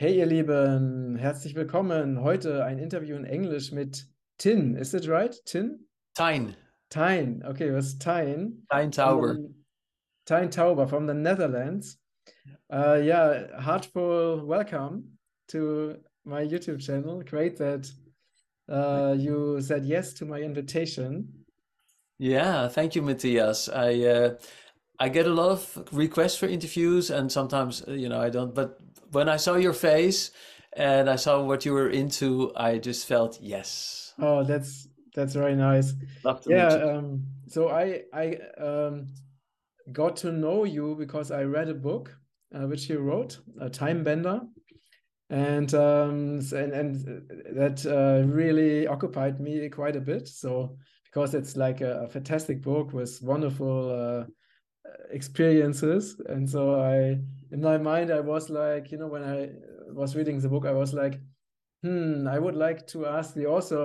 Hey ihr Lieben, herzlich willkommen. Heute ein Interview in Englisch mit Tin. Is it right? Tin? Tijn. Tijn. Okay, was Tijn? Tijn Tauber. From- Tijn Tauber from the Netherlands. Uh, yeah, heartful welcome to my YouTube channel. Great that uh, you said yes to my invitation. Yeah, thank you, Matthias. I uh, I get a lot of requests for interviews, and sometimes uh, you know I don't. But when I saw your face and I saw what you were into, I just felt yes, Oh, that's that's very nice. love to Yeah, um, so I I um, got to know you because I read a book uh, which you wrote, a Time Bender, and um, and and that uh, really occupied me quite a bit. So because it's like a, a fantastic book with wonderful uh, experiences, and so I in my mind I was like, you know, when I was reading the book, I was like, hmm, I would like to ask the author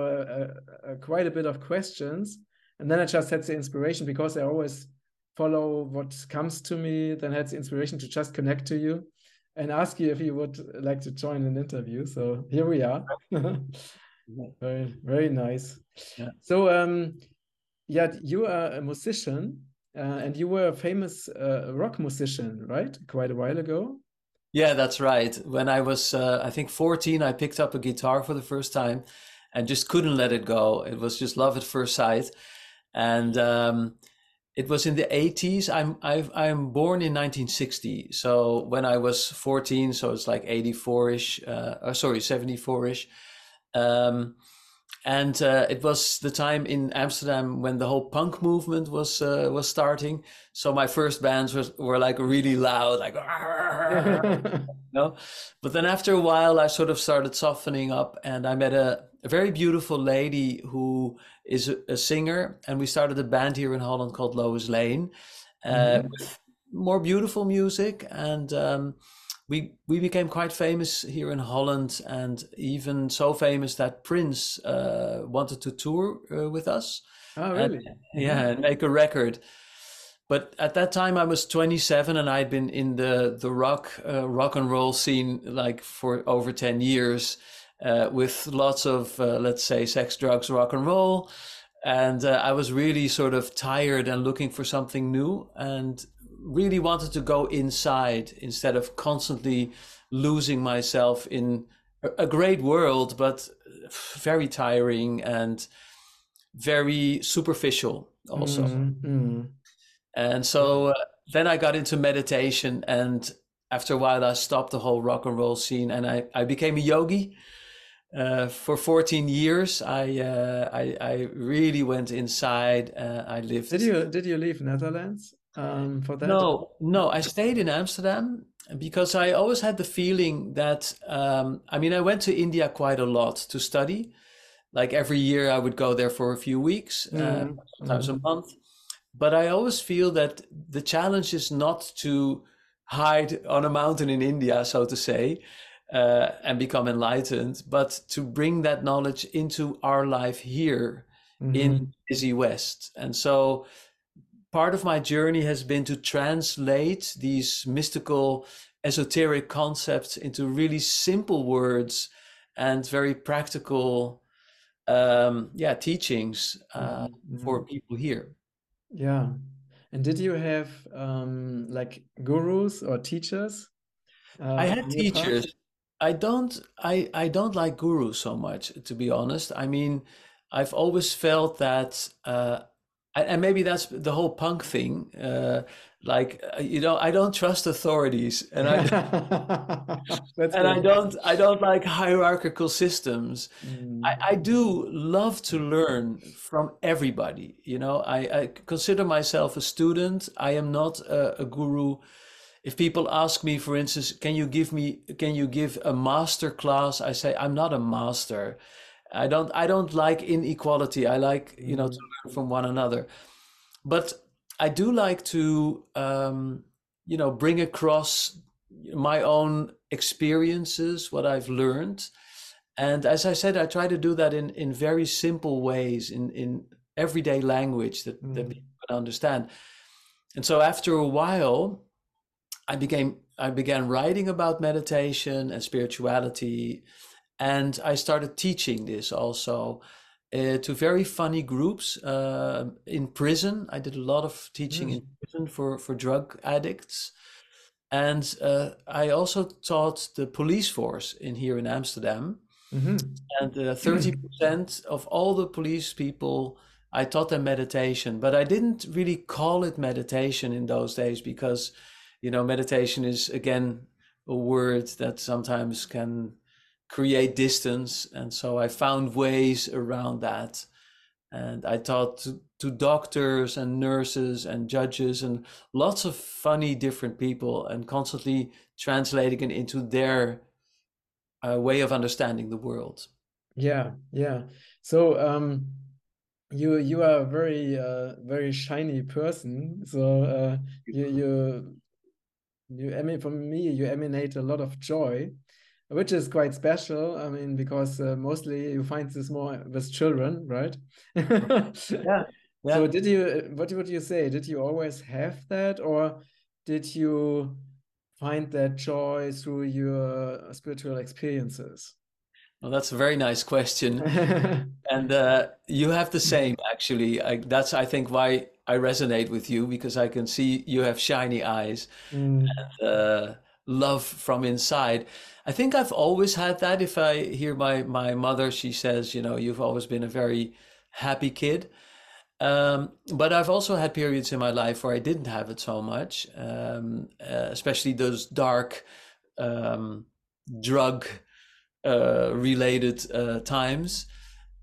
uh, uh, quite a bit of questions. And then I just had the inspiration because I always follow what comes to me, then had the inspiration to just connect to you and ask you if you would like to join an interview. So here we are. Very, very nice. Yeah. So, um, yeah, you are a musician, uh, and you were a famous uh, rock musician, right? Quite a while ago. Yeah, that's right. When I was, uh, I think, 14, I picked up a guitar for the first time and just couldn't let it go. It was just love at first sight. And um, it was in the 80s. I'm I've, I'm born in 1960. So when I was 14, so it's like 84-ish, uh, or sorry, 74-ish. Um, and uh, it was the time in Amsterdam when the whole punk movement was uh, was starting. So my first bands was, were like really loud, like no. But then after a while, I sort of started softening up, and I met a, a very beautiful lady who is a, a singer, and we started a band here in Holland called Lois Lane, uh, Mhm. with more beautiful music, and um, we we became quite famous here in Holland, and even so famous that Prince uh, wanted to tour uh, with us. Oh, And- really? yeah, and make a record. But at that time, I was 27, and I'd been in the the rock uh, rock and roll scene like for over 10 years, uh, with lots of uh, let's say sex, drugs, rock and roll, and uh, I was really sort of tired and looking for something new, and really wanted to go inside instead of constantly losing myself in a, great world, but very tiring and very superficial also. Mhm, mhm. And so uh, then I got into meditation, and after a while, I stopped the whole rock and roll scene, and I, I became a yogi. Uh, for 14 years, I, uh, I I really went inside. Uh, I lived. Did you did you leave Netherlands um, for that? No, no, I stayed in Amsterdam because I always had the feeling that, um, I mean, I went to India quite a lot to study. Like every year, I would go there for a few weeks, uh, Mhm, sometimes a month. But I always feel that the challenge is not to hide on a mountain in India, so to say, uh, and become enlightened, but to bring that knowledge into our life here mhm. in busy West. And so part of my journey has been to translate these mystical, esoteric concepts into really simple words and very practical, um, yeah, teachings uh, Mhm, for people here. Yeah. And did you have um, like gurus or teachers uh, I had teachers. I don't I I don't like gurus so much, to be honest. I mean, I've always felt that uh and and maybe that's the whole punk thing. Uh like uh, you know, I don't trust authorities and I That's and I don't I don't like hierarchical systems. Mm, I, I do love to learn from everybody. You know, I, I consider myself a student. I am not a, a guru. If people ask me, for instance, can you give me, can you give a master class? I say, I'm not a master. I don't, I don't like inequality. I like, you know, to mm, learn from one another. But I do like to, um, you know, bring across my own experiences, what I've learned. And as I said, I try to do that in, in very simple ways, in, in everyday language that, that mm, people can understand. And so after a while, I became I began writing about meditation and spirituality, and I started teaching this also uh, to very funny groups uh, in prison. I did a lot of teaching mm. in prison for for drug addicts, and uh, I also taught the police force in here in Amsterdam. Mm-hmm. And uh, thirty percent of all the police people I taught them meditation, but I didn't really call it meditation in those days because, you know, meditation is again a word that sometimes can create distance. And so I found ways around that. And I taught to, to doctors and nurses and judges and lots of funny different people and constantly translating it into their uh, way of understanding the world. Yeah, yeah. So, um, you you are a very uh, very shiny person so uh, you you you I mean for me you emanate a lot of joy which is quite special i mean because uh, mostly you find this more with children right yeah, yeah so did you what would you say did you always have that or did you find that joy through your spiritual experiences well, that's a very nice question, and uh, you have the same actually. I, that's I think why I resonate with you because I can see you have shiny eyes mm. and uh, love from inside. I think I've always had that. If I hear my my mother, she says, you know, you've always been a very happy kid. Um, but I've also had periods in my life where I didn't have it so much, um, uh, especially those dark um, drug uh, related uh, times.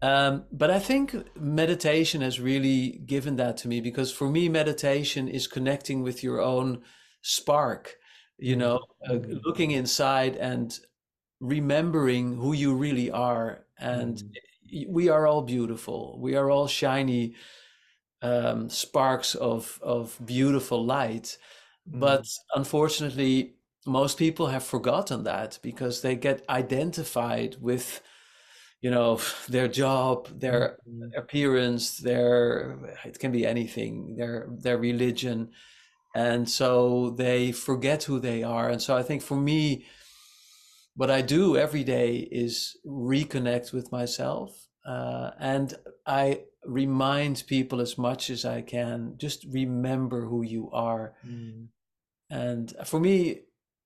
Um, but I think meditation has really given that to me because for me, meditation is connecting with your own spark, you know, uh, mm-hmm. looking inside and remembering who you really are. And mm-hmm. we are all beautiful, we are all shiny um, sparks of, of beautiful light. Mm-hmm. But unfortunately, most people have forgotten that because they get identified with you know their job their mm-hmm. appearance their it can be anything their their religion and so they forget who they are. And so i think for me what i do every day is reconnect with myself uh, and i remind people as much as i can just remember who you are. Mm. and for me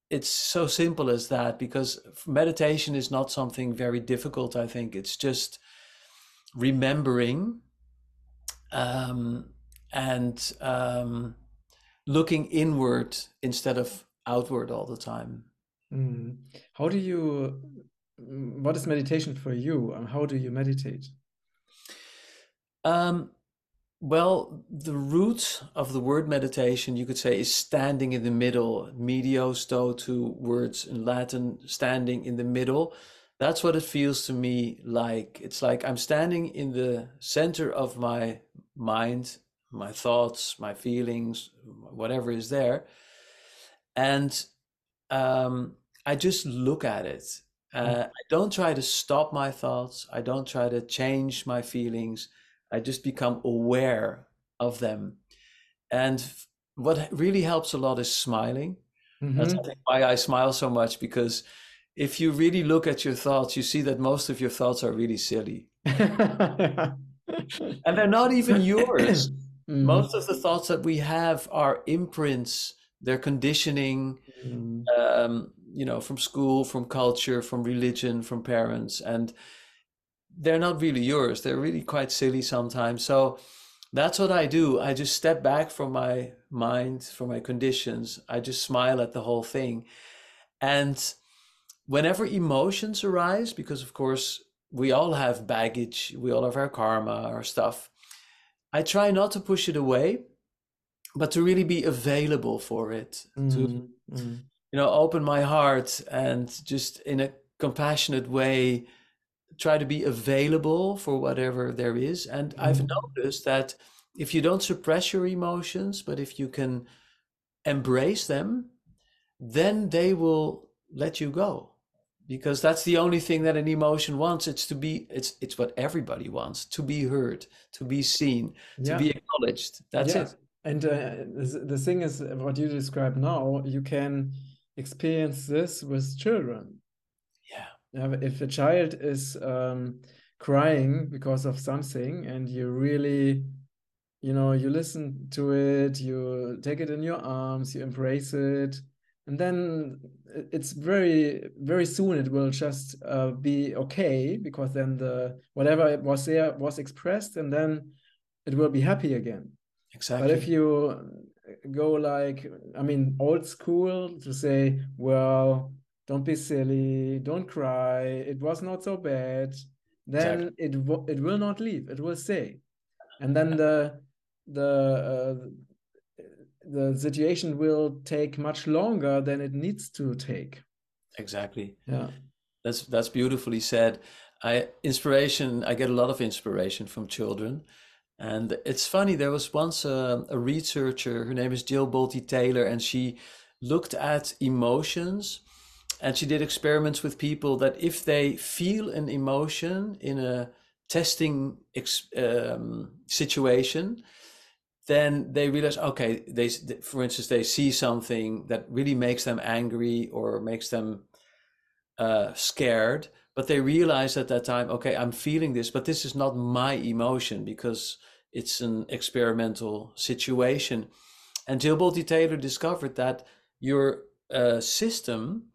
it's so simple as that because meditation is not something very difficult i think. It's just remembering um, and um, looking inward instead of outward all the time mm. how do you mm, what is meditation for you And how do you meditate um, well, the root of the word meditation, you could say, is standing in the middle. Medio sto, two words in Latin, standing in the middle. That's what it feels to me like. It's like I'm standing in the center of my mind, my thoughts, my feelings, whatever is there. And um, I just look at it. Uh, mm. I don't try to stop my thoughts. I don't try to change my feelings. I just become aware of them. And what really helps a lot is smiling. Mm-hmm. That's why I smile so much because if you really look at your thoughts, you see that most of your thoughts are really silly. and they're not even yours. Mm-hmm. Most of the thoughts that we have are imprints, they're conditioning, mm-hmm. um, you know, from school, from culture, from religion, from parents. And they're not really yours. They're really quite silly sometimes. So that's what I do. I just step back from my mind, from my conditions. I just smile at the whole thing. And whenever emotions arise, because of course we all have baggage, we all have our karma, our stuff, I try not to push it away, but to really be available for it, mm-hmm. to mm-hmm. you know, open my heart and just in a compassionate way try to be available for whatever there is. And mm-hmm. I've noticed that if you don't suppress your emotions, but if you can embrace them, then they will let you go because that's the only thing that an emotion wants it's to be it's it's what everybody wants to be heard to be seen to yeah. be acknowledged that's yeah. it and uh, the thing is what you describe now you can experience this with children. Yeah. If a child is um, crying because of something and you really you know you listen to it you take it in your arms you embrace it and then it's very very soon it will just uh, be okay because then the whatever it was there was expressed and then it will be happy again. Exactly but if you go like i mean old school to say well don't be silly don't cry it was not so bad then exactly. it it will not leave it will stay. And then the the uh, the situation will take much longer than it needs to take. Exactly. Yeah. That's that's beautifully said. I inspiration i get a lot of inspiration from children. And it's funny there was once a, a researcher her name is jill bolte taylor and she looked at emotions and she did experiments with people that if they feel an emotion in a testing um, situation then they realize okay they for instance they see something that really makes them angry or makes them uh, scared but they realize at that time okay i'm feeling this but this is not my emotion because it's an experimental situation. And bolte taylor discovered that your uh, system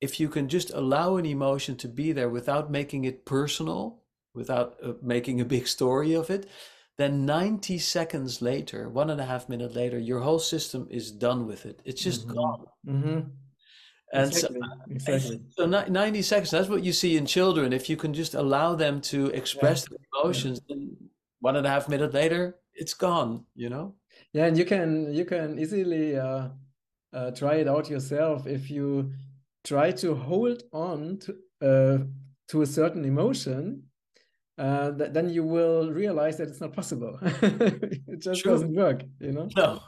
if you can just allow an emotion to be there without making it personal without uh, making a big story of it then 90 seconds later, one and a half minute later, your whole system is done with it. It's just mm-hmm. gone. Mm-hmm. And exactly. so, exactly. so 90 seconds, that's what you see in children. If you can just allow them to express yeah. their emotions, yeah. then one and a half minute later, it's gone, you know? Yeah, and you can you can easily uh, uh, try it out yourself if you try to hold on to uh, to a certain emotion uh, th then you will realize that it's not possible. it just doesn't work, you know? No.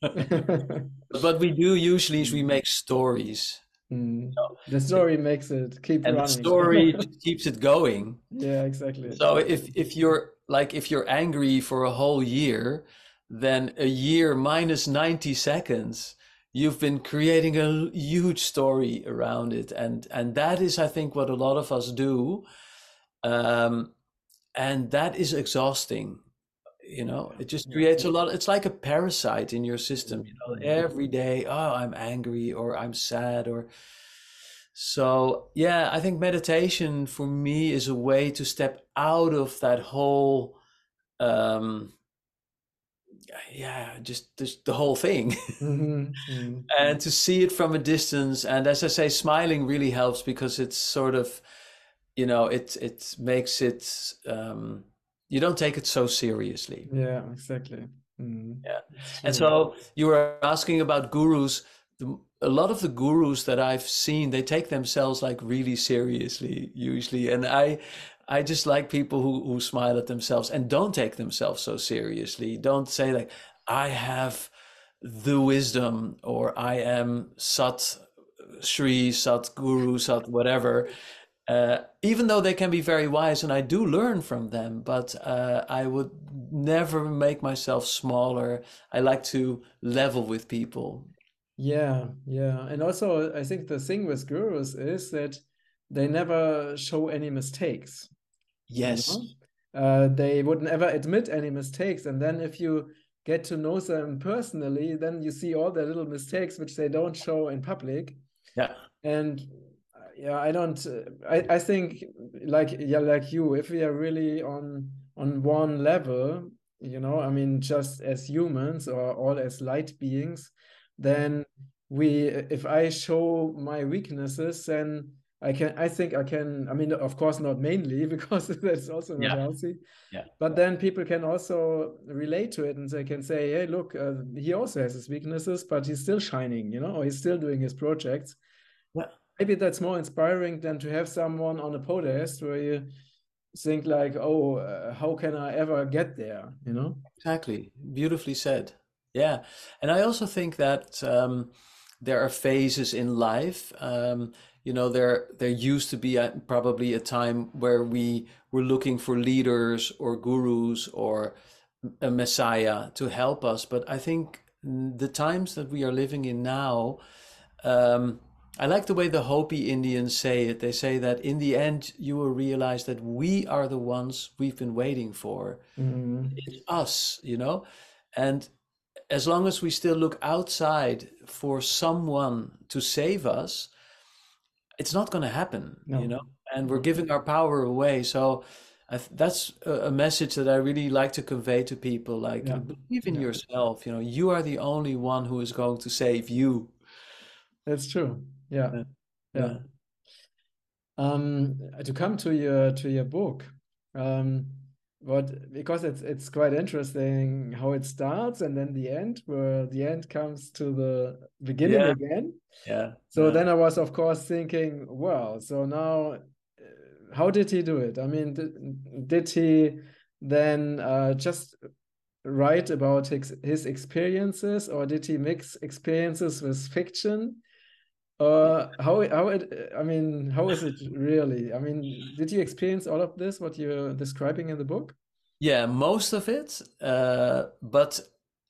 what we do usually is we make stories. Mm. the story makes it keep and running. the story keeps it going. Yeah, exactly. So if if you're like if you're angry for a whole year, then a year minus 90 seconds you've been creating a huge story around it and and that is i think what a lot of us do um, and that is exhausting you know it just creates a lot it's like a parasite in your system you know every day oh i'm angry or i'm sad or so yeah i think meditation for me is a way to step out of that whole um yeah just, just the whole thing mm-hmm. Mm-hmm. and to see it from a distance and as i say smiling really helps because it's sort of you know it it makes it um you don't take it so seriously. Yeah exactly. Mm. yeah. And so you were asking about gurus. The, a lot of the gurus that i've seen they take themselves like really seriously usually. And i i just like people who who smile at themselves and don't take themselves so seriously. Don't say like i have the wisdom or i am sat Sri, Sat Guru, Sat whatever uh, even though they can be very wise and I do learn from them, but uh, I would never make myself smaller. I like to level with people. Yeah, yeah. And also, I think the thing with gurus is that they never show any mistakes. Yes. You know? uh, they would never admit any mistakes. And then if you get to know them personally, then you see all their little mistakes which they don't show in public. Yeah. And yeah i don't i i think like yeah like you if we are really on on one level you know i mean just as humans or all as light beings then we if i show my weaknesses then i can i think i can i mean of course not mainly because that's also not yeah. healthy. Yeah. But then people can also relate to it and they can say hey look uh, he also has his weaknesses but he's still shining you know or he's still doing his projects. Yeah maybe that's more inspiring than to have someone on a podest where you think like oh uh, how can i ever get there? You know? Exactly. Beautifully said. Yeah. And i also think that um, there are phases in life um, you know there there used to be a, probably a time where we were looking for leaders or gurus or a messiah to help us. But i think the times that we are living in now um, I like the way the Hopi Indians say it. They say that in the end, you will realize that we are the ones we've been waiting for. Mhm. It's us, you know? And as long as we still look outside for someone to save us, it's not going to happen, No. you know? And we're giving our power away. So I th- that's a, a message that I really like to convey to people. Like, Yeah. believe in Yeah. yourself. You know, you are the only one who is going to save you. That's true. Yeah. Yeah. Yeah. Um, to come to your to your book, um, what because it's it's quite interesting how it starts and then the end, where the end comes to the beginning Yeah. again. Yeah. So yeah. then I was, of course, thinking, well, so now, uh, how did he do it? I mean, did, did he then uh, just write about his, his experiences, or did he mix experiences with fiction? Or how how it? I mean, how is it really? I mean, did you experience all of this? What you're describing in the book? Yeah, most of it. Uh, but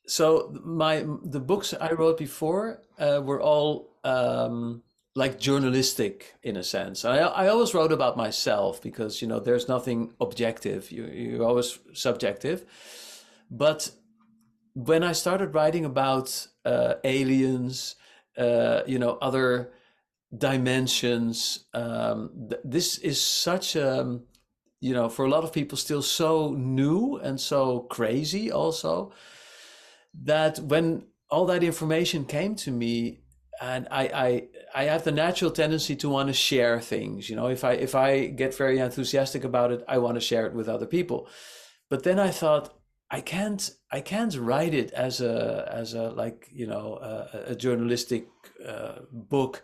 so my the books I wrote before uh, were all um, like journalistic in a sense. I I always wrote about myself because you know there's nothing objective. You you're always subjective. But when I started writing about uh, aliens, uh, you know, other dimensions, um, th- this is such a you know, for a lot of people, still so new and so crazy, also that when all that information came to me, and I, I, I have the natural tendency to want to share things. You know, if I if I get very enthusiastic about it, I want to share it with other people. But then I thought I can't I can't write it as a as a like you know a, a journalistic uh, book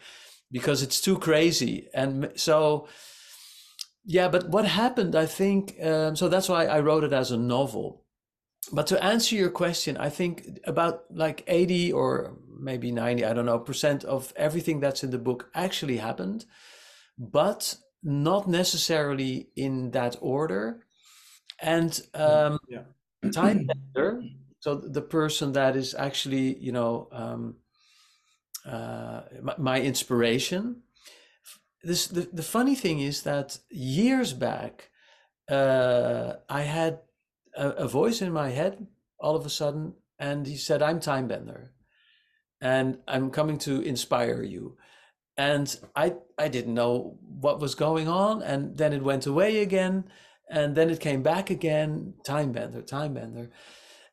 because it's too crazy and so yeah, but what happened, I think, um, so that's why I wrote it as a novel. But to answer your question, I think about like 80 or maybe 90, I don't know, percent of everything that's in the book actually happened, but not necessarily in that order. And um, Yeah. Time Bender, so the person that is actually, you know, um, uh, my, my inspiration, this the, the funny thing is that years back uh, i had a, a voice in my head all of a sudden and he said i'm time bender and i'm coming to inspire you. And i i didn't know what was going on and then it went away again and then it came back again time bender time bender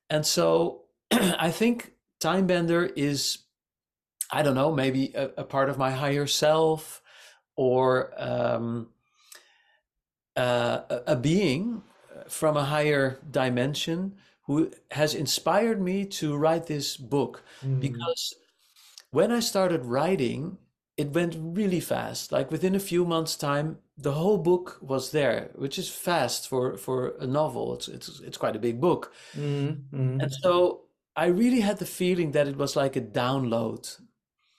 and so i think time bender is i don't know maybe a, a part of my higher self or um, uh, a, a being from a higher dimension who has inspired me to write this book Mm. because when I started writing, it went really fast. Like within a few months' time, the whole book was there, which is fast for for a novel. It's it's it's quite a big book, Mhm, mhm. and so I really had the feeling that it was like a download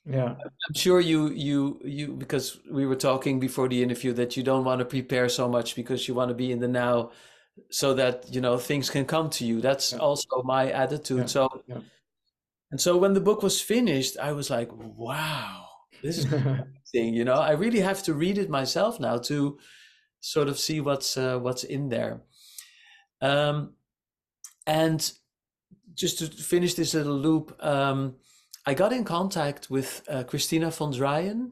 Yeah. I'm sure you you you because we were talking before the interview that you don't want to prepare so much because you want to be in the now so that you know things can come to you. That's Yeah. also my attitude. Yeah. So Yeah. and so when the book was finished, I was like, wow, this is thing, you know. I really have to read it myself now to sort of see what's uh, what's in there. Um and just to finish this little loop, um, I got in contact with uh, Christina von Dreien.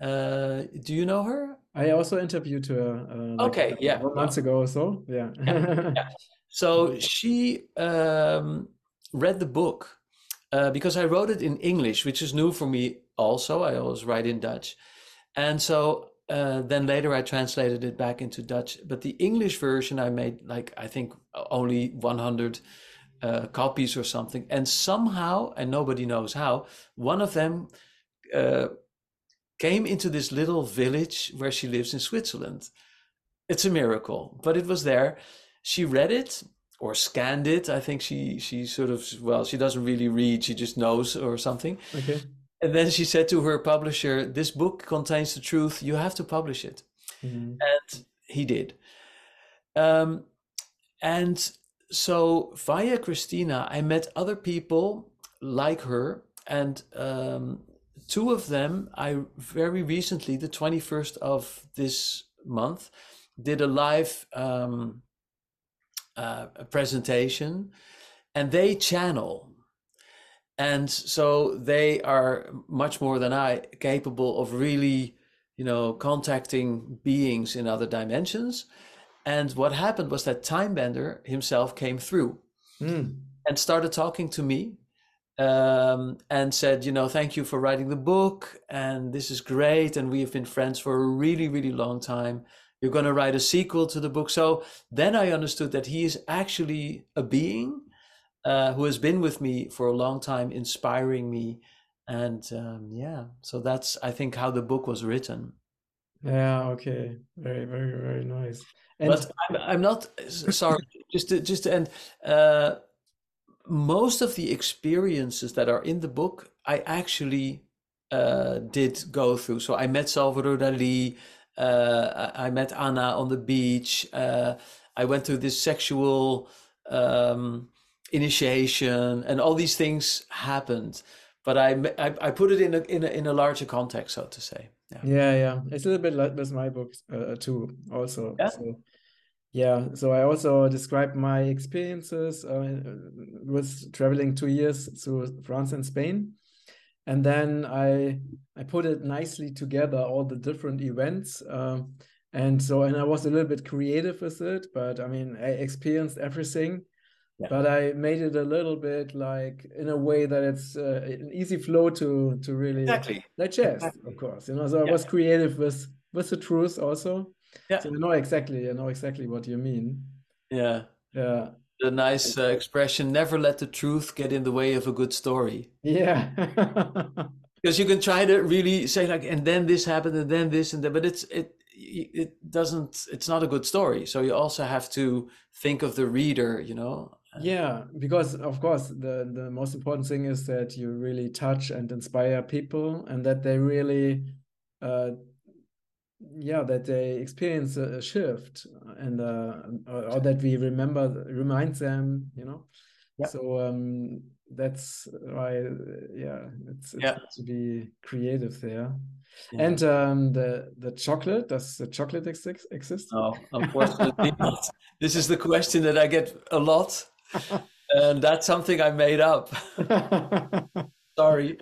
Uh, do you know her? I also interviewed her uh, like Okay, yeah. months ago or so. Yeah. Yeah. So she um, read the book uh, because I wrote it in English, which is new for me also. I always write in Dutch. And so uh, then later I translated it back into Dutch. But the English version I made like, I think only 100 uh, copies or something. And somehow, and nobody knows how, one of them uh, came into this little village where she lives in Switzerland. It's a miracle, but it was there. She read it or scanned it. I think she she sort of well, she doesn't really read. She just knows or something. okay. And then she said to her publisher, "This book contains the truth. You have to publish it." Mhm. And he did. Um, and so via Christina, I met other people like her, and um, two of them, I very recently, the 21st of this month, did a live um, uh, presentation and they channel. And so they are much more than I capable of really, you know, contacting beings in other dimensions. And what happened was that Timebender himself came through mm. and started talking to me um, and said, you know, thank you for writing the book. And this is great. And we have been friends for a really, really long time. You're going to write a sequel to the book. So then I understood that he is actually a being uh, who has been with me for a long time, inspiring me. And um, yeah, so that's, I think, how the book was written. Yeah. Okay. Very, very, very nice. And but I'm, I'm not sorry. just to, just to end. Uh, most of the experiences that are in the book, I actually uh, did go through. So I met Salvador Dali. Uh, I met Anna on the beach. Uh, I went through this sexual um, initiation, and all these things happened. But I, I, I put it in a, in a in a larger context, so to say. Yeah, yeah, yeah. It's a little bit like with my book uh, too. Also, yeah. So yeah so i also described my experiences uh, with traveling two years to france and spain and then i i put it nicely together all the different events uh, and so and i was a little bit creative with it but i mean i experienced everything yeah. but i made it a little bit like in a way that it's uh, an easy flow to to really exactly. digest exactly. of course you know so yeah. i was creative with with the truth also yeah. So I know exactly, I know exactly what you mean. Yeah. Yeah. The nice uh, expression never let the truth get in the way of a good story. Yeah. because you can try to really say like and then this happened and then this and that but it's it it doesn't it's not a good story so you also have to think of the reader you know yeah because of course the the most important thing is that you really touch and inspire people and that they really uh, yeah that they experience a, shift and uh, or, or, that we remember reminds them you know yeah. so um that's why yeah it's, it's yeah. to be creative there yeah. and um the the chocolate does the chocolate exist exist no unfortunately not this is the question that i get a lot and that's something i made up sorry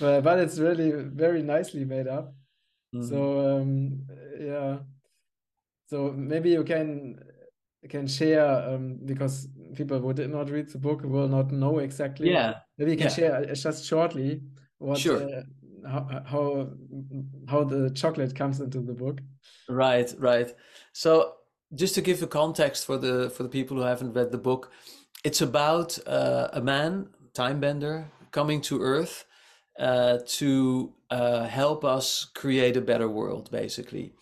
but, but it's really very nicely made up Mm-hmm. So um, yeah, so maybe you can can share um, because people who did not read the book will not know exactly. Yeah, maybe you can yeah. share uh, just shortly what sure. uh, how, how how the chocolate comes into the book. Right, right. So just to give the context for the for the people who haven't read the book, it's about uh, a man, time bender, coming to Earth uh, to uh, help us create a better world, basically.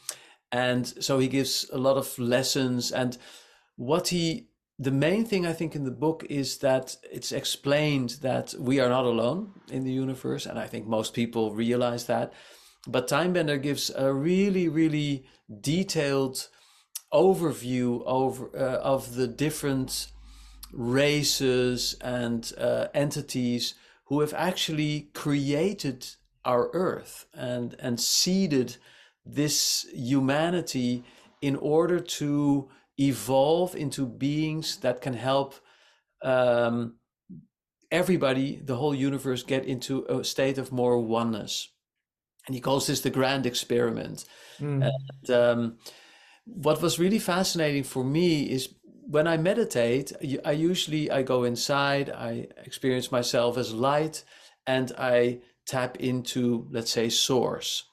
And so he gives a lot of lessons. And what he, the main thing I think in the book is that it's explained that we are not alone in the universe. And I think most people realize that. But Timebender gives a really, really detailed overview over uh, of the different races and uh, entities who have actually created our earth and and seeded this humanity in order to evolve into beings that can help um, everybody, the whole universe, get into a state of more oneness. And he calls this the grand experiment. Mm. And um, what was really fascinating for me is when I meditate, I usually I go inside, I experience myself as light, and I tap into, let's say, source.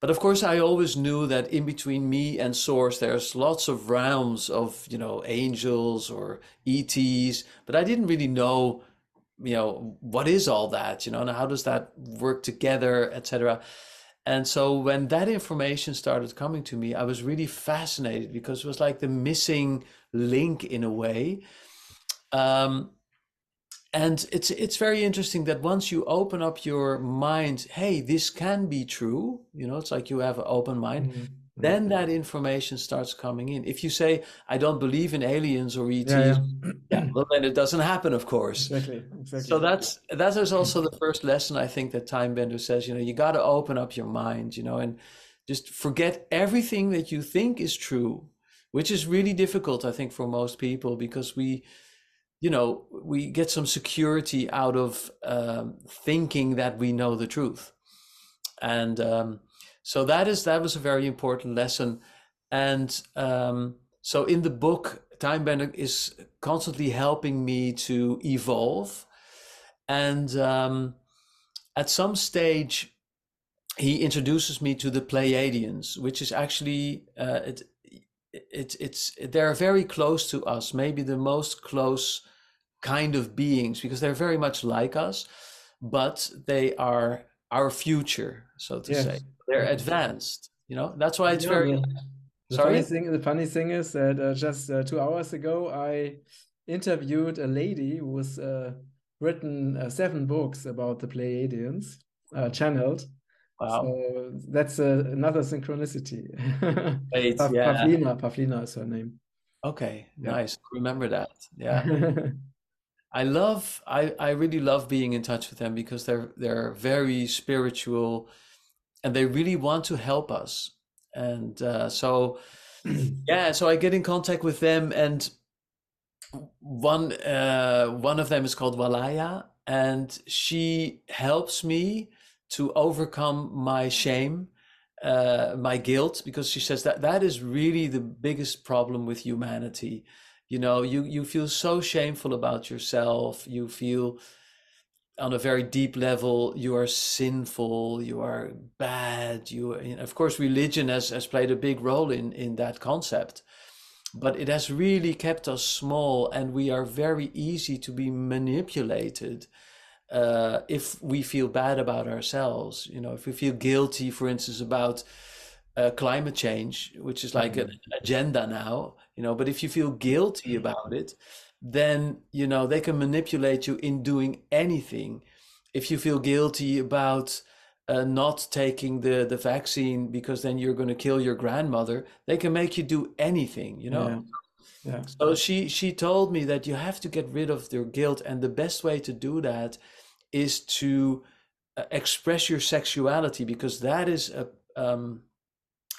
But of course, I always knew that in between me and source, there's lots of realms of, you know, angels or ETs, but I didn't really know, you know, what is all that, you know, and how does that work together, etc. And so when that information started coming to me, I was really fascinated because it was like the missing link in a way. Um, and it's it's very interesting that once you open up your mind hey this can be true you know it's like you have an open mind mm-hmm. Then that information starts coming in. If you say, I don't believe in aliens or ETs, Yeah, yeah, yeah. well, then it doesn't happen, of course. Exactly. Exactly. So that's that is also the first lesson I think that Time Bender says. You know, you got to open up your mind. You know, and just forget everything that you think is true, which is really difficult, I think, for most people because we, you know, we get some security out of um, thinking that we know the truth, and um, so that is that was a very important lesson, and um, so in the book, Time Bender is constantly helping me to evolve and um, at some stage, he introduces me to the Pleiadians, which is actually uh, it, it, it's they're very close to us, maybe the most close kind of beings because they're very much like us, but they are our future, so to Yes. say. They're advanced. You know, that's why it's Yeah, very. the- Sorry? funny thing, the funny thing is that uh, just uh, two hours ago, I interviewed a lady who's uh, written uh, seven books about the Pleiadians, uh, channeled. Wow. So that's uh, another synchronicity. Great, Paf- yeah. Pavlina, Pavlina is her name. Okay, Yeah. nice. Remember that. Yeah. I love I, I really love being in touch with them because they're they're very spiritual and they really want to help us. And uh, so yeah, so I get in contact with them and one uh, one of them is called Walaya and she helps me to overcome my shame uh, my guilt because she says that that is really the biggest problem with humanity you know you you feel so shameful about yourself you feel on a very deep level you are sinful you are bad you of course religion has has played a big role in in that concept but it has really kept us small and we are very easy to be manipulated uh, if we feel bad about ourselves. You know if we feel guilty for instance about uh, climate change which is like an agenda now you know but if you feel guilty about it then you know they can manipulate you in doing anything if you feel guilty about uh, not taking the the vaccine because then you're going to kill your grandmother they can make you do anything you know Yeah. Yeah. so she she told me that you have to get rid of your guilt, and the best way to do that is to uh, express your sexuality because that is a um,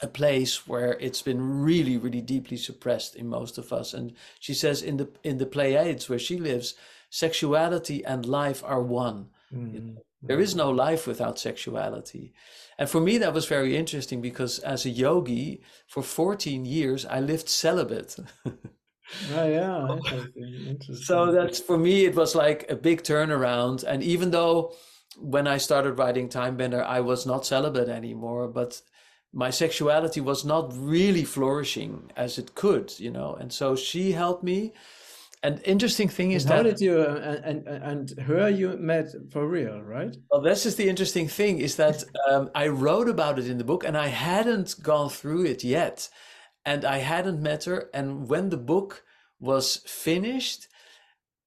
a place where it's been really really deeply suppressed in most of us. And she says in the in the Pleiades where she lives, sexuality and life are one. Mm. There is no life without sexuality. And for me, that was very interesting because as a yogi, for 14 years, I lived celibate. Ah, yeah, interesting. So that's for me, it was like a big turnaround. And even though when I started writing Time Bender, I was not celibate anymore, but my sexuality was not really flourishing as it could, you know. And so she helped me. And interesting thing is And how that did you uh, and, and and her you met for real, right? Well, this is the interesting thing is that um, I wrote about it in the book and I hadn't gone through it yet. And I hadn't met her. And when the book was finished,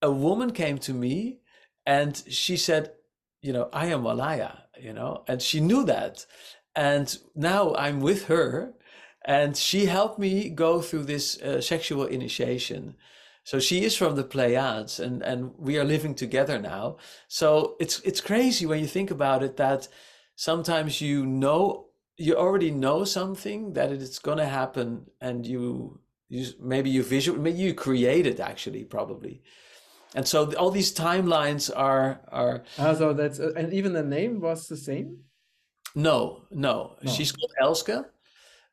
a woman came to me and she said, You know, I am Walaya, you know, and she knew that. And now I'm with her and she helped me go through this uh, sexual initiation. So she is from the Pleiades, and and we are living together now. So it's it's crazy when you think about it that sometimes you know you already know something that it's going to happen, and you you maybe you visual maybe you create it actually probably, and so all these timelines are are Ah, so that's uh, and even the name was the same. No no No. she's called Elske,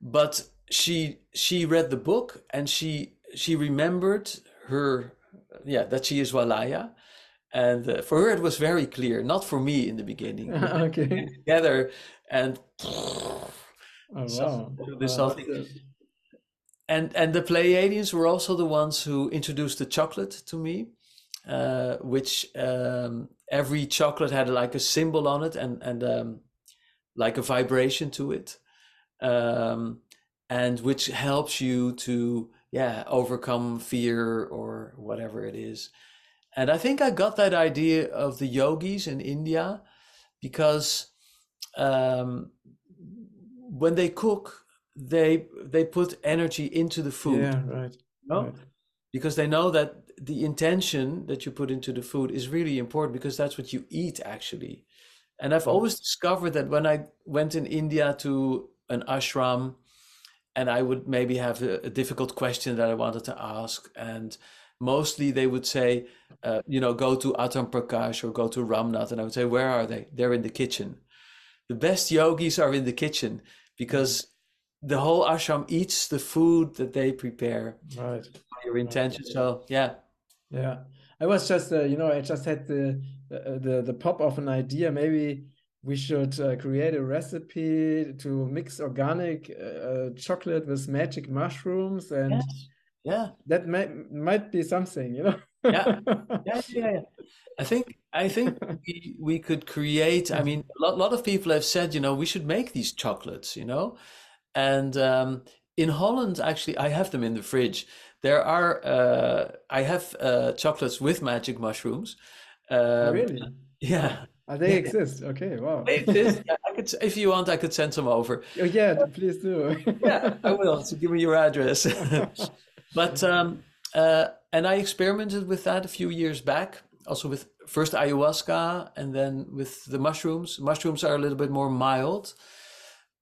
but she she read the book and she she remembered her yeah that she is Walaya. And uh, for her, it was very clear. Not for me in the beginning. Okay. together, and Oh wow. something- and and the Pleiadians were also the ones who introduced the chocolate to me, uh, which um, every chocolate had like a symbol on it and and um, like a vibration to it, um, and which helps you to yeah overcome fear or whatever it is. And I think I got that idea of the yogis in India because um, when they cook, they they put energy into the food. Yeah, right. No? right. Because they know that the intention that you put into the food is really important because that's what you eat actually. And I've always discovered that when I went in India to an ashram and I would maybe have a, a difficult question that I wanted to ask and mostly they would say, uh, you know, go to Atam Prakash or go to Ramnath. And I would say, where are they? They're in the kitchen. The best yogis are in the kitchen because the whole ashram eats the food that they prepare. Right. Your intention. So yeah. Yeah. I was just, uh, you know, I just had the, uh, the the pop of an idea. Maybe we should uh, create a recipe to mix organic uh, chocolate with magic mushrooms, and Yes. Yeah. that might might be something, you know. Yeah. Yeah, yeah, yeah. I think I think we we could create. I mean, a lot, lot of people have said, you know, we should make these chocolates, you know, and um, in Holland, actually, I have them in the fridge. There are uh, I have uh, chocolates with magic mushrooms. Um, really? Yeah, Ah, they exist. Okay. Wow. they exist. Yeah, I could, if you want, I could send some over. Oh, yeah. Please do. yeah, I will. So give me your address. but um, uh, and I experimented with that a few years back, also with first ayahuasca and then with the mushrooms. Mushrooms are a little bit more mild,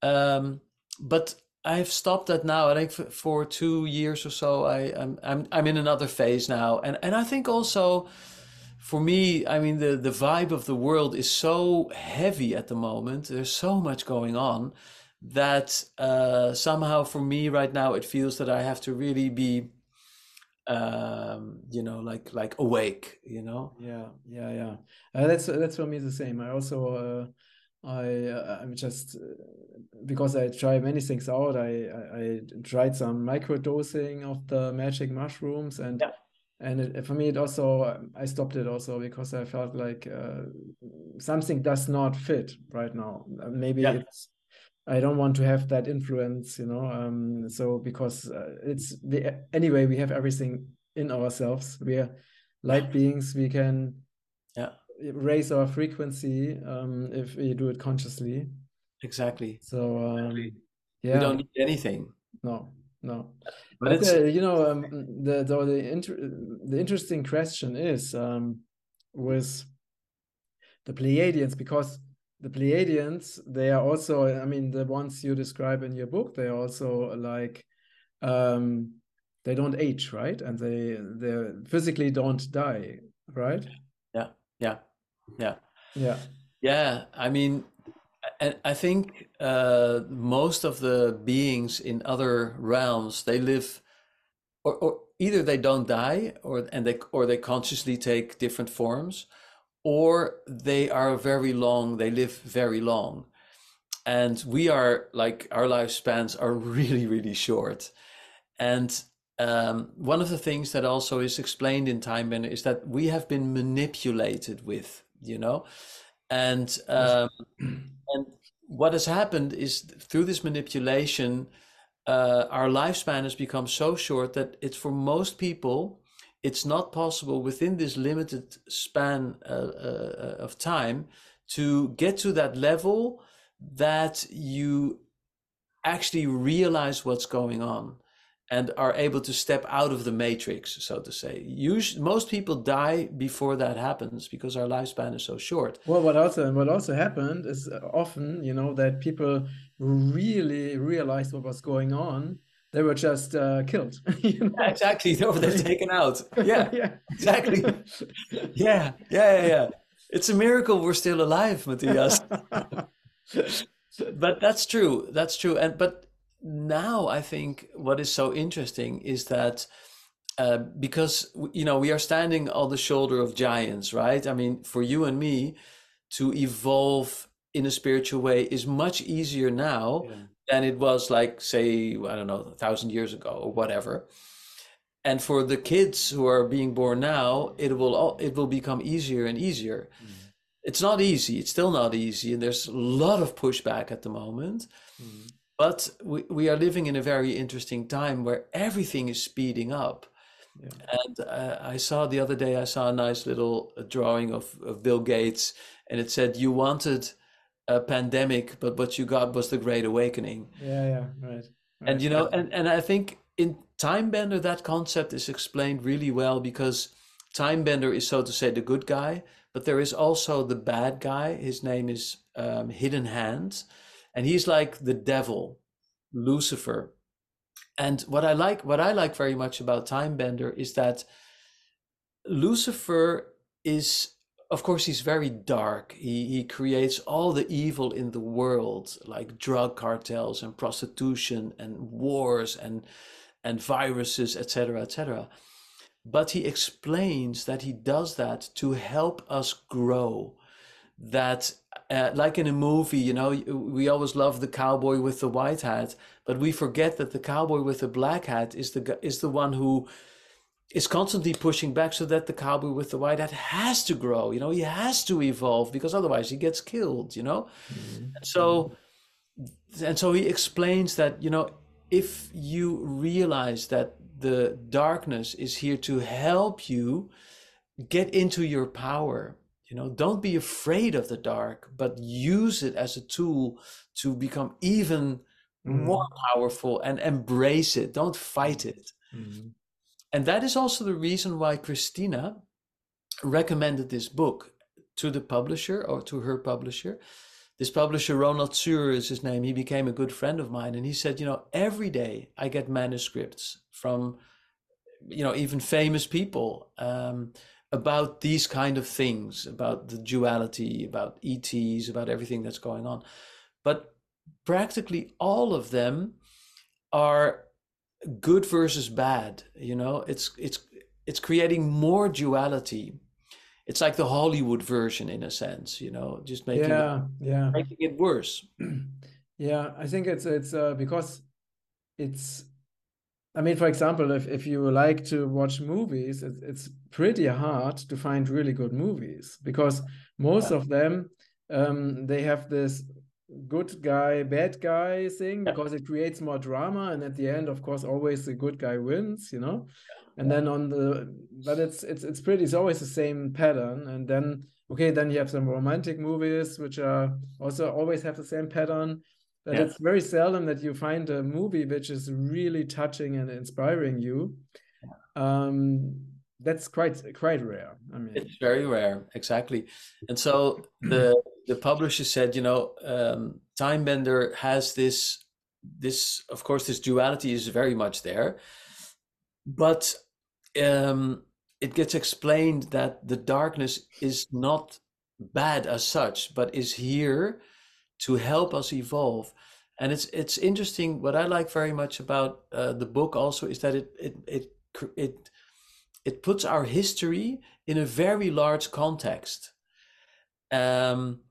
um, but I've stopped that now. I think for, for two years or so, I, I'm I'm I'm in another phase now, and and I think also. For me, I mean, the, the vibe of the world is so heavy at the moment. There's so much going on that uh, somehow for me right now it feels that I have to really be, um, you know, like like awake, you know. Yeah, yeah, yeah. Uh, that's that's for me the same. I also uh, I uh, I'm just uh, because I try many things out. I I, I tried some micro dosing of the magic mushrooms and Yeah. And it, for me it also I stopped it also because I felt like uh, something does not fit right now. Maybe Yeah. it's I don't want to have that influence, you know. Um, so because uh, it's the anyway we have everything in ourselves. We are light beings. We can Yeah, raise our frequency um, if we do it consciously. exactly. So um, We yeah, don't need anything, no, no. But But it's you know, um, the the the, inter the interesting question is um, with the Pleiadians because the Pleiadians they are also I mean the ones you describe in your book they are also like um, they don't age right? And they they physically don't die right? Yeah, yeah, yeah. yeah. Yeah, I mean, I, I think uh, most of the beings in other realms they live, or, or either they don't die, or and they or they consciously take different forms, or they are very long. They live very long, and we are like our lifespans are really really short, and um, one of the things that also is explained in Time Bender is that we have been manipulated with, you know, and um, and what has happened is through this manipulation, uh, our lifespan has become so short that it's for most people, it's not possible within this limited span uh, uh, of time to get to that level that you actually realize what's going on and are able to step out of the matrix, so to say. Usually, most people die before that happens because our lifespan is so short. Well, what also what also happened is uh, often, you know, that people really realized what was going on. They were just uh, killed. you know? Yeah, exactly. No, they're taken out. Yeah, yeah, exactly. Yeah, yeah, yeah, yeah. It's a miracle we're still alive, Matthias. but that's true. That's true. And but now I think what is so interesting is that uh, because you know we are standing on the shoulder of giants, right? I mean, for you and me to evolve in a spiritual way is much easier now Yeah. than it was like say I don't know a thousand years ago or whatever. And for the kids who are being born now, it will all, it will become easier and easier. Mm. It's not easy. It's still not easy, and there's a lot of pushback at the moment. Mm. But we, we are living in a very interesting time where everything is speeding up. Yeah. And uh, I saw the other day, I saw a nice little uh, drawing of, of Bill Gates, and it said, You wanted a pandemic, but what you got was the Great Awakening. yeah, yeah, right. and you know and and i think in time bender that concept is explained really well because time bender is so to say the good guy but there is also the bad guy his name is um, hidden hand and he's like the devil lucifer. And what i like what i like very much about time bender is that lucifer is of course he's very dark. He, he creates all the evil in the world like drug cartels and prostitution and wars and and viruses etc etc but he explains that he does that to help us grow that uh, like in a movie you know we always love the cowboy with the white hat but we forget that the cowboy with the black hat is the is the one who is constantly pushing back so that the cowboy with the white hat has to grow you know he has to evolve because otherwise he gets killed you know mm-hmm. so and so he explains that you know if you realize that the darkness is here to help you get into your power you know don't be afraid of the dark but use it as a tool to become even mm-hmm. more powerful and embrace it don't fight it mm-hmm. And that is also the reason why Christina recommended this book to the publisher or to her publisher. This publisher, Ronald Zürrer is his name. He became a good friend of mine. And he said, you know, every day I get manuscripts from, you know, even famous people um, about these kind of things, about the duality, about ETs, about everything that's going on. But practically all of them are good versus bad you know? It's it's it's creating more duality. It's like the hollywood version in a sense you know? Just making yeah it, yeah. making it worse. Yeah i think it's it's uh, because it's i mean for example if, if you like to watch movies it's, it's pretty hard to find really good movies because most yeah. of them um, they have this good guy bad guy thing because it creates more drama and at the end of course always the good guy wins you know? And then on the but it's it's it's pretty it's always the same pattern and then okay then you have some romantic movies which are also always have the same pattern but yeah. it's very seldom that you find a movie which is really touching and inspiring you. Um that's quite quite rare i mean it's very rare exactly and so the the publisher said, you know, um, Time Bender has this, this of course, this duality is very much there, but um, it gets explained that the darkness is not bad as such, but is here to help us evolve. And it's it's interesting. What I like very much about uh, the book also is that it it it it it puts our history in a very large context. Um,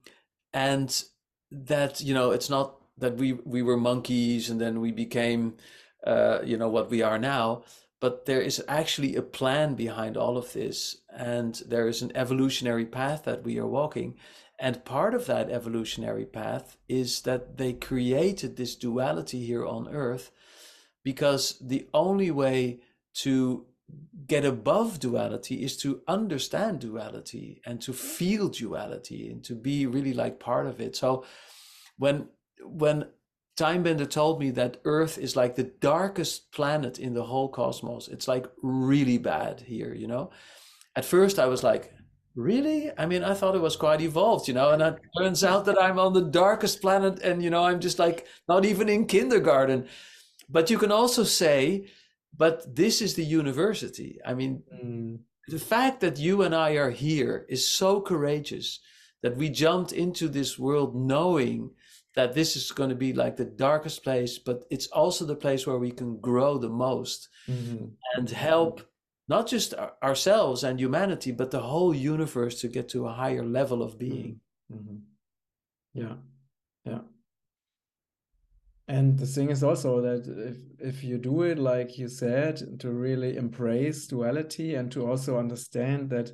and that you know it's not that we we were monkeys and then we became uh, you know what we are now but there is actually a plan behind all of this and there is an evolutionary path that we are walking and part of that evolutionary path is that they created this duality here on earth because the only way to get above duality is to understand duality and to feel duality and to be really like part of it. So when when timebender told me that earth is like the darkest planet in the whole cosmos it's like really bad here you know? At first i was like really? I mean i thought it was quite evolved you know? And it turns out that i'm on the darkest planet and you know i'm just like not even in kindergarten. But you can also say but this is the university. I mean, mm. the fact that you and I are here is so courageous that we jumped into this world knowing that this is going to be like the darkest place, but it's also the place where we can grow the most mm-hmm. and help not just ourselves and humanity, but the whole universe to get to a higher level of being. Mm-hmm. Yeah. Yeah and the thing is also that if, if you do it like you said to really embrace duality and to also understand that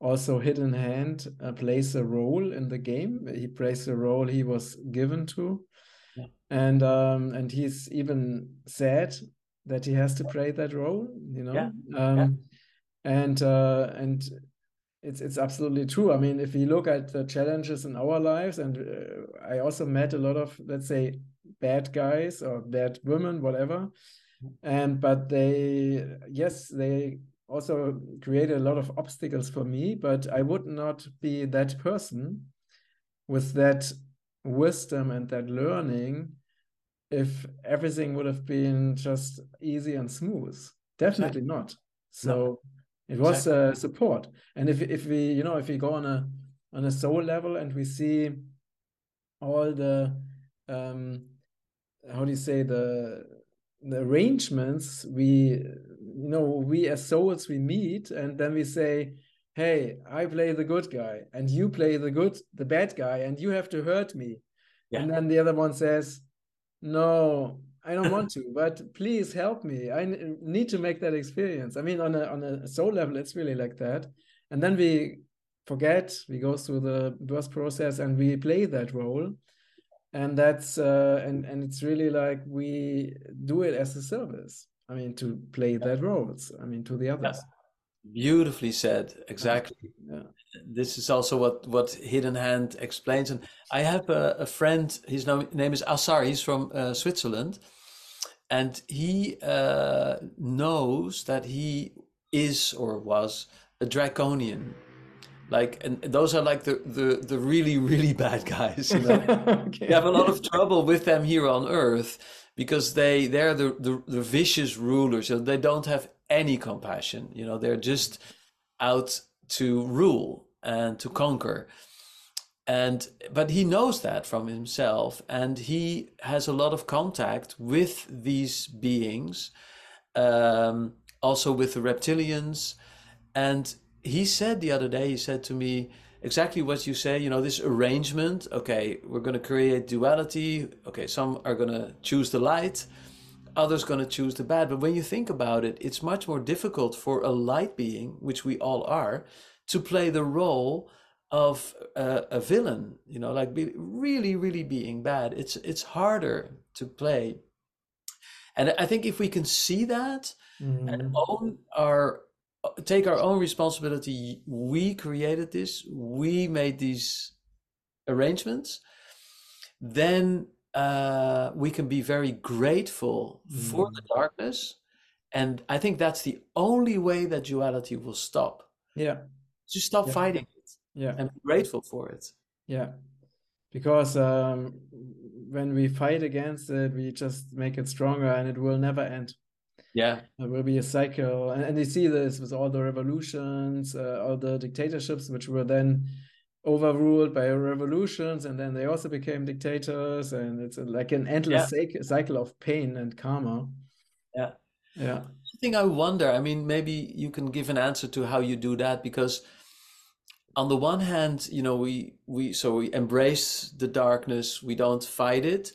also hidden hand uh, plays a role in the game he plays a role he was given to yeah. and um and he's even said that he has to play that role you know yeah. Um, yeah. and uh and it's it's absolutely true. I mean, if we look at the challenges in our lives, and uh, I also met a lot of let's say bad guys or bad women, whatever, and but they yes they also created a lot of obstacles for me, but I would not be that person with that wisdom and that learning if everything would have been just easy and smooth. Definitely not. So. No it was exactly. uh, support, and if if we you know if we go on a on a soul level and we see all the um, how do you say the the arrangements we you know we as souls we meet and then we say hey i play the good guy and you play the good the bad guy and you have to hurt me yeah. and then the other one says no I don't want to, but please help me. I need to make that experience. I mean, on a on a soul level, it's really like that. And then we forget, we go through the birth process, and we play that role. And that's uh, and and it's really like we do it as a service. I mean, to play that roles. I mean, to the others. Beautifully said. Exactly. Yeah. This is also what what Hidden Hand explains. And I have a, a friend. His name is Asar. He's from uh, Switzerland and he uh, knows that he is or was a draconian like and those are like the the, the really really bad guys you know okay. you have a lot of trouble with them here on earth because they they're the, the, the vicious rulers so they don't have any compassion. You know they're just out to rule and to conquer. And but he knows that from himself and he has a lot of contact with these beings um, also with the reptilians. And he said the other day he said to me exactly what you say you know this arrangement okay we're going to create duality okay some are going to choose the light others going to choose the bad. But when you think about it it's much more difficult for a light being which we all are to play the role of a, a villain you know like be, really really being bad. It's it's harder to play. And i think if we can see that mm-hmm. and own our take our own responsibility we created this we made these arrangements then uh, we can be very grateful mm-hmm. for the mm. darkness and i think that's the only way that duality will stop yeah just stop yeah. fighting yeah and be grateful for it yeah because um, when we fight against it we just make it stronger and it will never end yeah it will be a cycle and, and you see this with all the revolutions uh, all the dictatorships which were then overruled by revolutions and then they also became dictators and it's like an endless yeah. cycle of pain and karma yeah yeah thing i wonder i mean maybe you can give an answer to how you do that because on the one hand, you know, we we so we embrace the darkness, we don't fight it,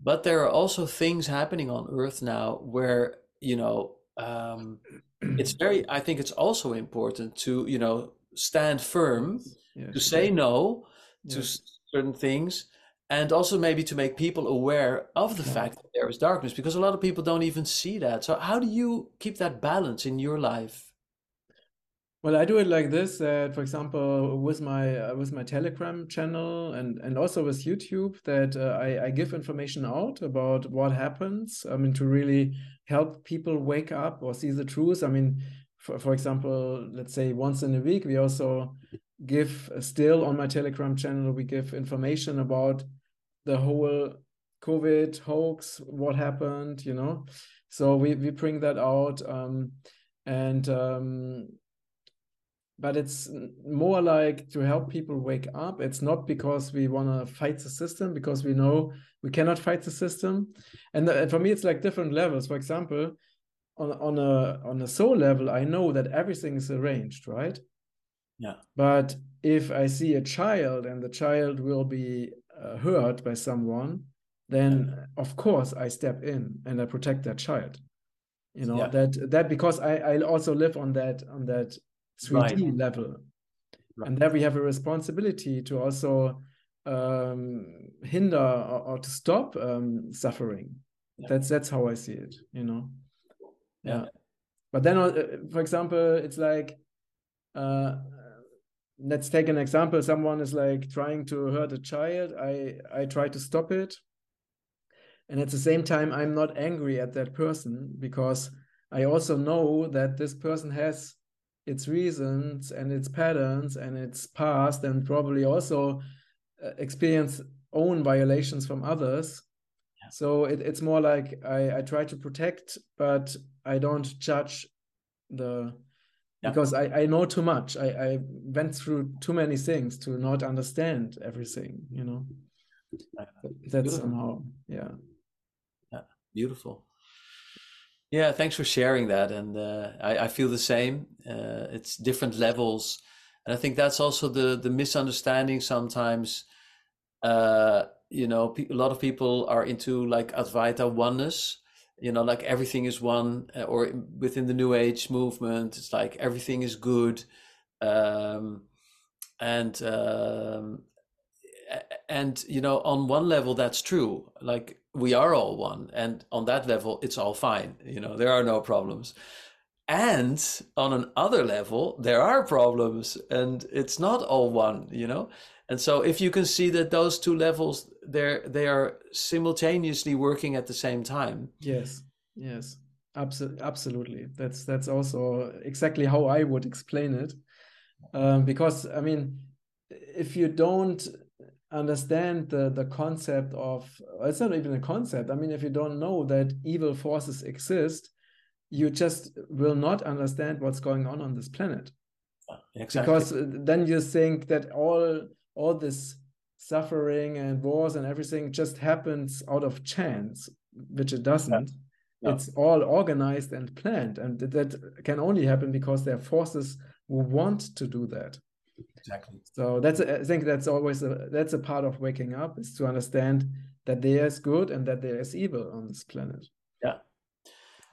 but there are also things happening on Earth now where you know um, it's very. I think it's also important to you know stand firm, to say no to certain things, and also maybe to make people aware of the yeah. fact that there is darkness because a lot of people don't even see that. So how do you keep that balance in your life? Well, I do it like this. That, for example, with my uh, with my Telegram channel and and also with YouTube, that uh, I I give information out about what happens. I mean, to really help people wake up or see the truth. I mean, for for example, let's say once in a week, we also give uh, still on my Telegram channel we give information about the whole COVID hoax, what happened, you know. So we we bring that out. Um, and um, but it's more like to help people wake up. It's not because we want to fight the system, because we know we cannot fight the system. And, the, and for me, it's like different levels. For example, on on a on a soul level, I know that everything is arranged, right? Yeah. But if I see a child and the child will be uh, hurt by someone, then yeah. of course I step in and I protect that child. You know yeah. that that because I I also live on that on that 3D right. level. Right. And there we have a responsibility to also um, hinder or, or, to stop um, suffering. Yeah. That's that's how I see it, you know. Yeah. But then, uh, for example, it's like uh, let's take an example. Someone is like trying to hurt a child. I I try to stop it, and at the same time, I'm not angry at that person because I also know that this person has its reasons and its patterns and its past and probably also uh, experience own violations from others. So it, it's more like I, I try to protect but i don't judge the yeah. because I, I know too much I, I went through too many things to not understand everything you know that's somehow yeah yeah beautiful yeah, thanks for sharing that. And uh, I, I, feel the same. Uh, it's different levels, and I think that's also the the misunderstanding sometimes. Uh, you know, a lot of people are into like Advaita oneness. You know, like everything is one, uh, or within the New Age movement, it's like everything is good, um, and um, and you know, on one level, that's true. Like we are all one and on that level it's all fine you know there are no problems and on another level there are problems and it's not all one you know and so if you can see that those two levels they're they are simultaneously working at the same time. Yes. Yes. Absolutely absolutely. That's that's also exactly how i would explain it. Um, because i mean if you don't understand the the concept of it's not even a concept. I mean if you don't know that evil forces exist you just will not understand what's going on on this planet. Exactly. because uh, then you think that all all this suffering and wars and everything just happens out of chance which it doesn't. Yeah. It's all organized and planned and that can only happen because there are forces who want to do that. Exactly. So that's i think that's always a that's a part of waking up is to understand that there is good and that there is evil on this planet. Yeah.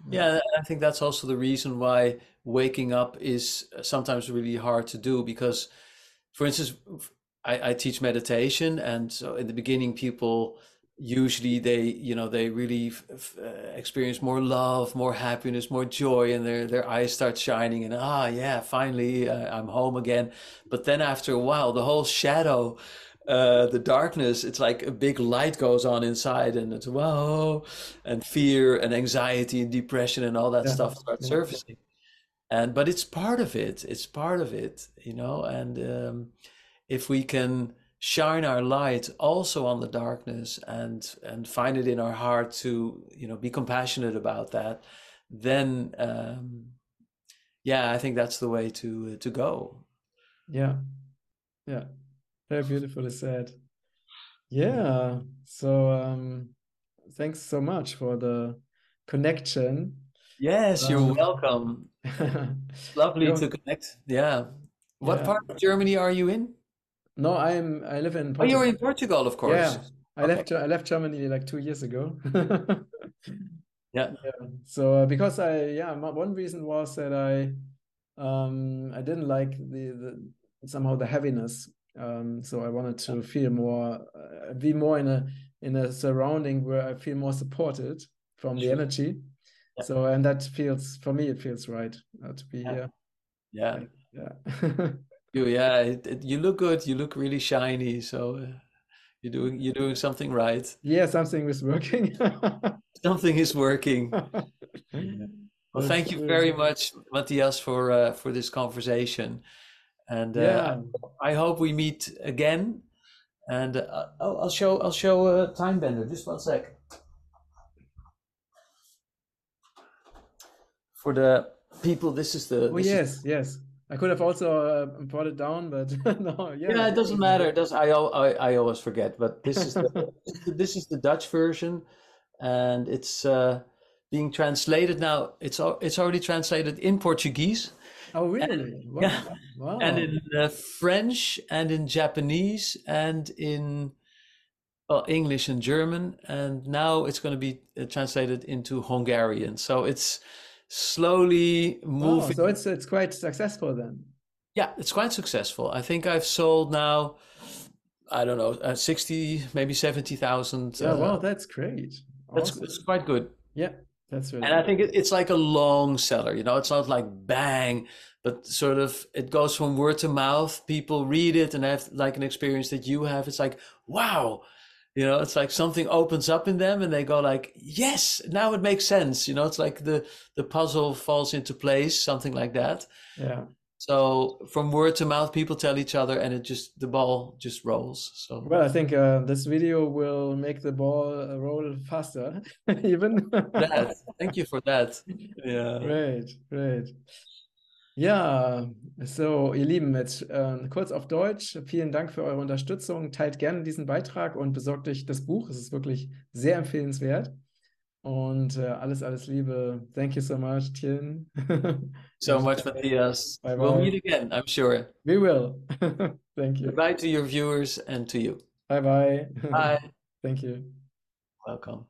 Yeah. I think that's also the reason why waking up is sometimes really hard to do because for instance I, I teach meditation and so in the beginning people usually they you know they really uh, experience more love more happiness more joy and their their eyes start shining and ah yeah finally uh, i'm home again but then after a while the whole shadow uh, the darkness it's like a big light goes on inside and it's whoa and fear and anxiety and depression and all that yeah. stuff starts yeah. surfacing and but it's part of it it's part of it you know and um, if we can shine our light also on the darkness and and find it in our heart to you know be compassionate about that then um yeah i think that's the way to to go. Yeah. Yeah. Very beautifully said. Yeah. So um thanks so much for the connection. Yes you're um, welcome. Lovely to connect. Yeah. What yeah. part of germany are you in no, I'm I live in Portugal. Oh, you're in Portugal, of course. Yeah. I okay. left I left Germany like two years ago. yeah. yeah. So uh, because I yeah one reason was that I um I didn't like the the somehow the heaviness. Um, so I wanted to feel more uh, be more in a in a surrounding where I feel more supported from the energy. Yeah. So and that feels for me it feels right uh, to be yeah. here. Yeah. Yeah. You, yeah, it, it, you look good. You look really shiny. So uh, you're doing you're doing something right. Yeah, something is working. something is working. Well, thank you very much, Matthias, for uh, for this conversation, and uh, yeah. I, I, hope we meet again. And uh, I'll, I'll, show I'll show a time bender. Just one sec. For the people, this is the. Oh yes, is, yes. I could have also uh, brought it down, but no. Yeah, yeah, it doesn't matter. It does. I, I I always forget, but this is the this is the Dutch version, and it's uh, being translated now. It's it's already translated in Portuguese. Oh, really? And, wow. Yeah. Wow. And in uh, French and in Japanese and in well, English and German, and now it's going to be uh, translated into Hungarian. So it's slowly moving. Oh, so it's it's quite successful then. Yeah, it's quite successful. I think I've sold now, I don't know, uh, sixty, maybe seventy thousand. Yeah, uh, wow, that's great. That's, that's quite good. Yeah, That's really and I think it, it's like a long seller, you know, it's not like bang, but sort of it goes from word to mouth. People read it and have like an experience that you have. It's like, wow, you know, it's like something opens up in them and they go like, yes, now it makes sense. You know, it's like the the puzzle falls into place, something like that. Yeah. So from word to mouth, people tell each other, and it just the ball just rolls. So Well, I think uh, this video will make the ball uh, roll faster, even. that, thank you for that. Yeah. Great, great. Ja, so ihr Lieben, jetzt äh, kurz auf Deutsch. Vielen Dank für eure Unterstützung. Teilt gerne diesen Beitrag und besorgt euch das Buch. Es ist wirklich sehr empfehlenswert. Und äh, alles, alles Liebe. Thank you so much, Tien. So much, Matthias. Bye We'll bye. meet again, I'm sure. We will. Thank you. Goodbye to your viewers and to you. Bye bye. Bye. Thank you. Welcome.